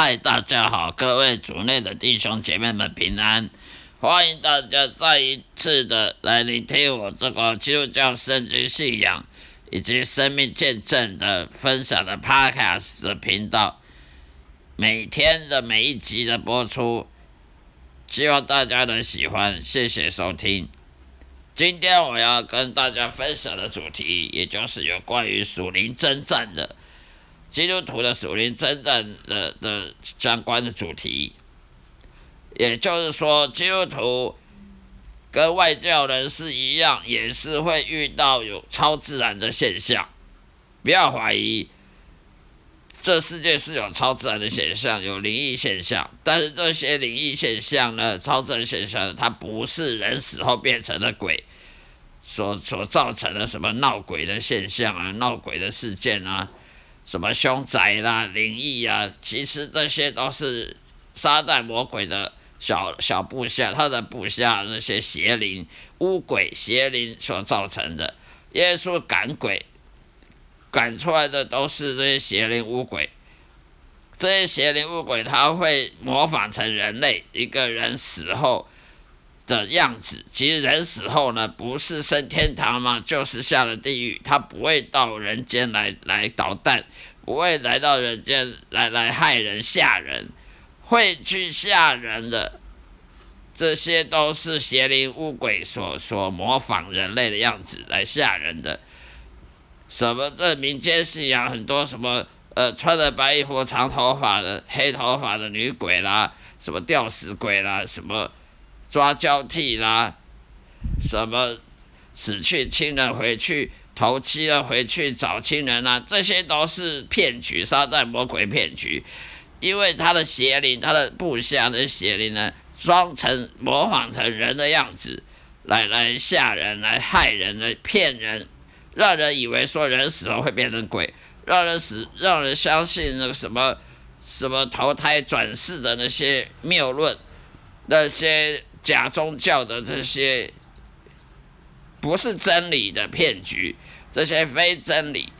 嗨，大家好，各位组内的弟兄姐妹们平安！欢迎大家再一次的来聆听我这个基督教圣经信仰以及生命见证的分享的 Podcast 的频道。每天的每一集的播出，希望大家能喜欢，谢谢收听。今天我要跟大家分享的主题，也就是有关于属灵征战的基督徒的属灵征战的的相关的主题。也就是说，基督徒跟外教人士一样，也是会遇到有超自然的现象。不要怀疑，这世界是有超自然的现象，有灵异现象。但是这些灵异现象呢，超自然现象，它不是人死后变成的鬼所所造成的什么闹鬼的现象啊，闹鬼的事件啊，什么凶宅啦、灵异啊，其实这些都是撒旦魔鬼的。小小部下，他的部下那些邪灵、巫鬼、邪灵所造成的。耶稣赶鬼，赶出来的都是这些邪灵、巫鬼。这些邪灵、巫鬼，他会模仿成人类一个人死后的样子。其实人死后呢，不是升天堂嘛，就是下了地狱。他不会到人间来来捣蛋，不会来到人间来来害人、吓人。会去吓人的，这些都是邪灵巫鬼所所模仿人类的样子来吓人的。什么这民间信仰很多什么呃穿着白衣服长头发的黑头发的女鬼啦，什么吊死鬼啦，什么抓交替啦，什么死去亲人回去头七了回去找亲人啊，这些都是骗局，撒旦魔鬼骗局。因为他的邪灵，他的部下的邪灵呢，装成模仿成人的样子，来来吓人，来害人，来骗人，让人以为说人死了会变成鬼，让人死，让人相信那个什么什么投胎转世的那些谬论，那些假宗教的这些不是真理的骗局，这些非真理，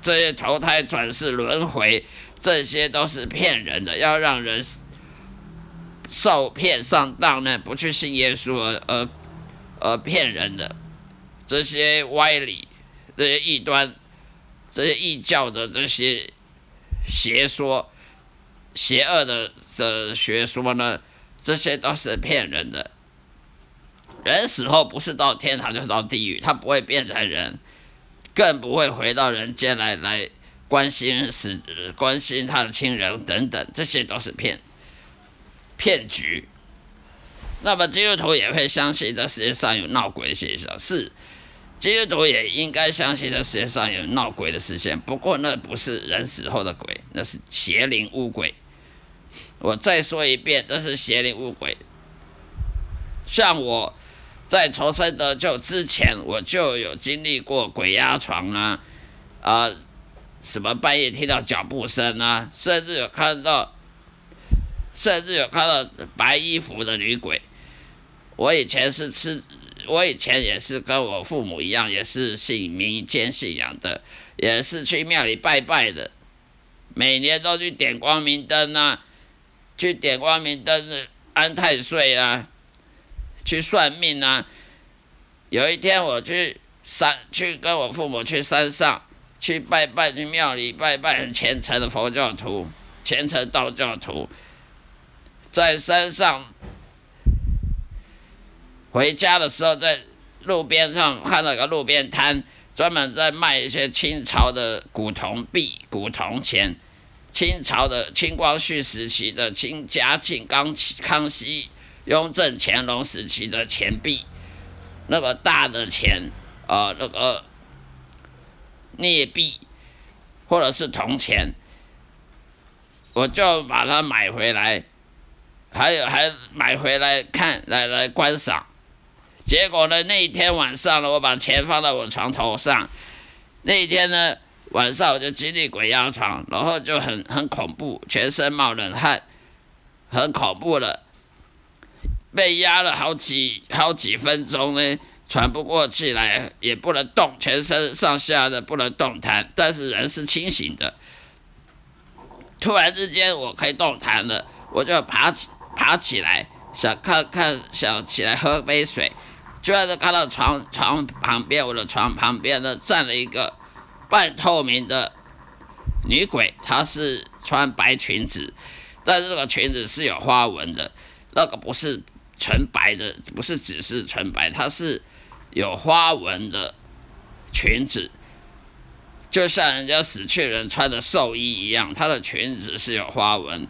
这些投胎转世轮回。这些都是骗人的，要让人受骗上当呢，不去信耶稣而而而骗人的这些歪理、这些异端、这些异教的这些邪说、邪恶的的学说呢，这些都是骗人的。人死后不是到天堂就是到地狱，他不会变成人，更不会回到人间来来。关心死，关心他的亲人等等，这些都是骗骗局。那么基督徒也会相信这世界上有闹鬼的现象，是基督徒也应该相信这世界上有闹鬼的事件。不过那不是人死后的鬼，那是邪灵巫鬼。我再说一遍，这是邪灵巫鬼。像我在重生得救之前，我就有经历过鬼压床啊，啊。什么半夜听到脚步声啊，甚至有看到，甚至有看到白衣服的女鬼。我以前是吃，我以前也是跟我父母一样，也是信民间信仰的，也是去庙里拜拜的，每年都去点光明灯啊，去点光明灯安太岁啊，去算命啊。有一天我去山，去跟我父母去山上。去拜拜，去庙里拜拜，虔诚的佛教徒，虔诚道教徒，在山上回家的时候，在路边上看到个路边摊，专门在卖一些清朝的古铜币、古铜钱，清朝的清光绪时期的清嘉庆、康康熙、雍正、乾隆时期的钱币，那个大的钱啊，那个。镍币，或者是铜钱，我就把它买回来，还有还买回来看，来来观赏。结果呢，那一天晚上呢，我把钱放到我床头上。那一天呢，晚上我就经历鬼压床，然后就很很恐怖，全身冒冷汗，很恐怖了，被压了好几好几分钟呢。喘不过气来，也不能动，全身上下的不能动弹，但是人是清醒的。突然之间我可以动弹了，我就爬起爬起来，想看看想起来喝杯水，就在这看到床床旁边，我的床旁边呢站了一个半透明的女鬼，她是穿白裙子，但是这个裙子是有花纹的，那个不是纯白的，不是只是纯白，它是有花纹的裙子。就像人家死去人穿的寿衣一样，她的裙子是有花纹、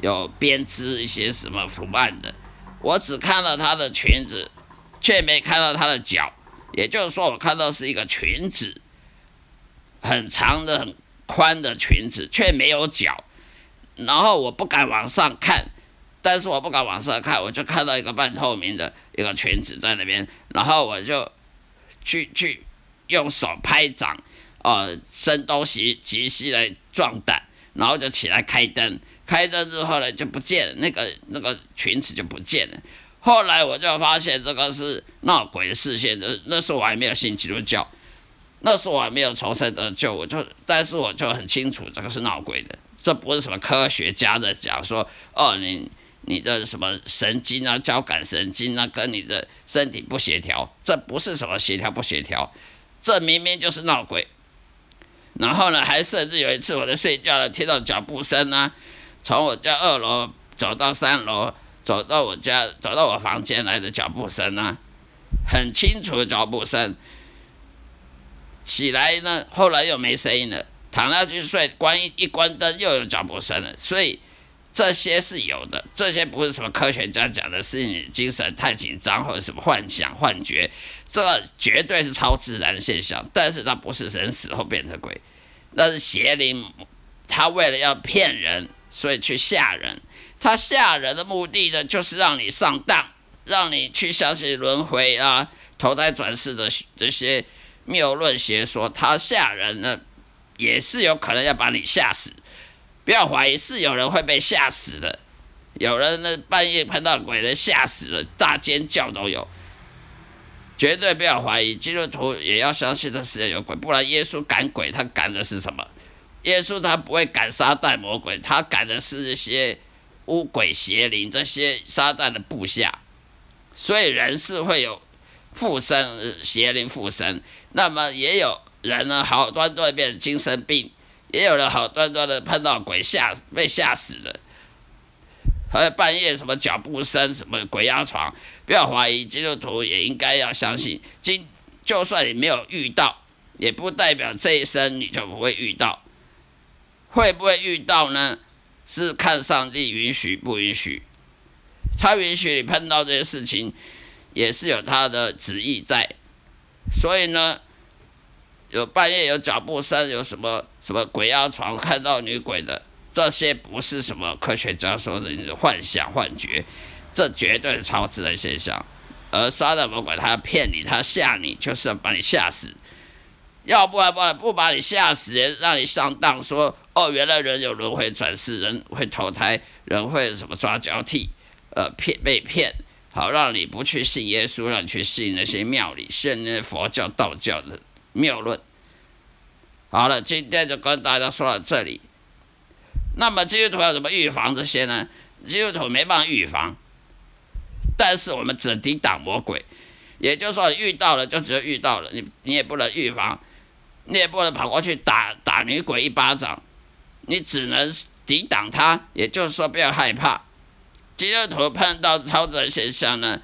有编织一些什么图案的。我只看到她的裙子，却没看到她的脚。也就是说，我看到是一个裙子，很长的、很宽的裙子，却没有脚。然后我不敢往上看，但是我不敢往上看，我就看到一个半透明的一个裙子在那边。然后我就去去用手拍掌。呃，声东击击西来壮胆，然后就起来开灯。开灯之后呢，就不见了，那个那个裙子就不见了。后来我就发现这个是闹鬼的视线，这那时候我还没有信基督教，那时候我还没有重生得救，我就但是我就很清楚这个是闹鬼的，这不是什么科学家的讲说哦，你你的什么神经啊，交感神经啊，跟你的身体不协调，这不是什么协调不协调，这明明就是闹鬼。然后呢，还甚至有一次我在睡觉了，听到脚步声呢，从我家二楼走到三楼，走到我家，走到我房间来的脚步声呢，很清楚的脚步声。起来呢，后来又没声音了，躺下去睡，关一一关灯又有脚步声了。所以这些是有的，这些不是什么科学家讲的，是你精神太紧张或者什么幻想、幻觉，这绝对是超自然现象。但是它不是人死后变成鬼。那是邪灵，他为了要骗人，所以去吓人。他吓人的目的呢，就是让你上当，让你去相信轮回啊、投胎转世的这些谬论邪说。他吓人呢，也是有可能要把你吓死。不要怀疑，是有人会被吓死的。有人呢，半夜碰到鬼的吓死了，大尖叫都有。绝对不要怀疑，基督徒也要相信这世界有鬼，不然耶稣赶鬼，他赶的是什么？耶稣他不会赶撒旦魔鬼，他赶的是一些巫鬼邪灵，这些撒旦的部下。所以人是会有附身，邪灵附身。那么也有人呢，好端端变成精神病，也有人好端端的碰到鬼吓被吓死的。还有半夜什么脚步声，什么鬼压床，不要怀疑，基督徒也应该要相信。今就算你没有遇到，也不代表这一生你就不会遇到。会不会遇到呢？是看上帝允许不允许。他允许你碰到这些事情，也是有他的旨意在。所以呢，有半夜有脚步声，有什么什么鬼压床，看到女鬼的。这些不是什么科学家说的幻想、幻觉，这绝对是超自然现象。而撒旦魔鬼他骗你，他吓你，就是要把你吓死。要不然不然不把你吓死，让你上当，说哦，原来人有轮回转世，人会投胎，人会什么抓交替，呃，骗被骗，好让你不去信耶稣，让你去信那些庙里、信那些佛教、道教的谬论。好了，今天就跟大家说到这里。那么基督徒要怎么预防这些呢？基督徒没办法预防，但是我们只能抵挡魔鬼。也就是说，你遇到了就只有遇到了，你你也不能预防，你也不能跑过去打打女鬼一巴掌，你只能抵挡他。也就是说，不要害怕。基督徒碰到超自然现象呢，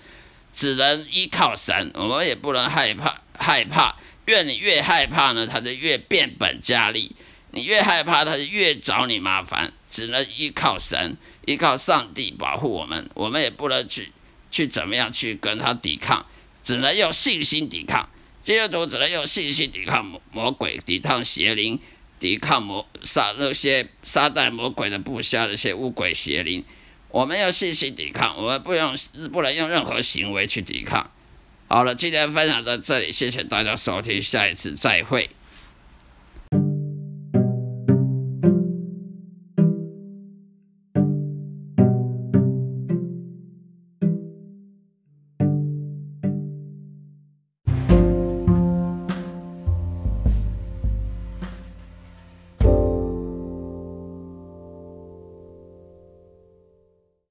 只能依靠神，我们也不能害怕害怕。越你越害怕呢，他就越变本加厉。你越害怕，他就越找你麻烦，只能依靠神，依靠上帝保护我们。我们也不能去去怎么样去跟他抵抗，只能用信心抵抗。基督徒只能用信心抵抗魔魔鬼，抵抗邪灵，抵抗魔杀那些撒旦魔鬼的部下那些巫鬼邪灵。我们要信心抵抗，我们不用不能用任何行为去抵抗。好了，今天分享到这里，谢谢大家收听，下一次再会。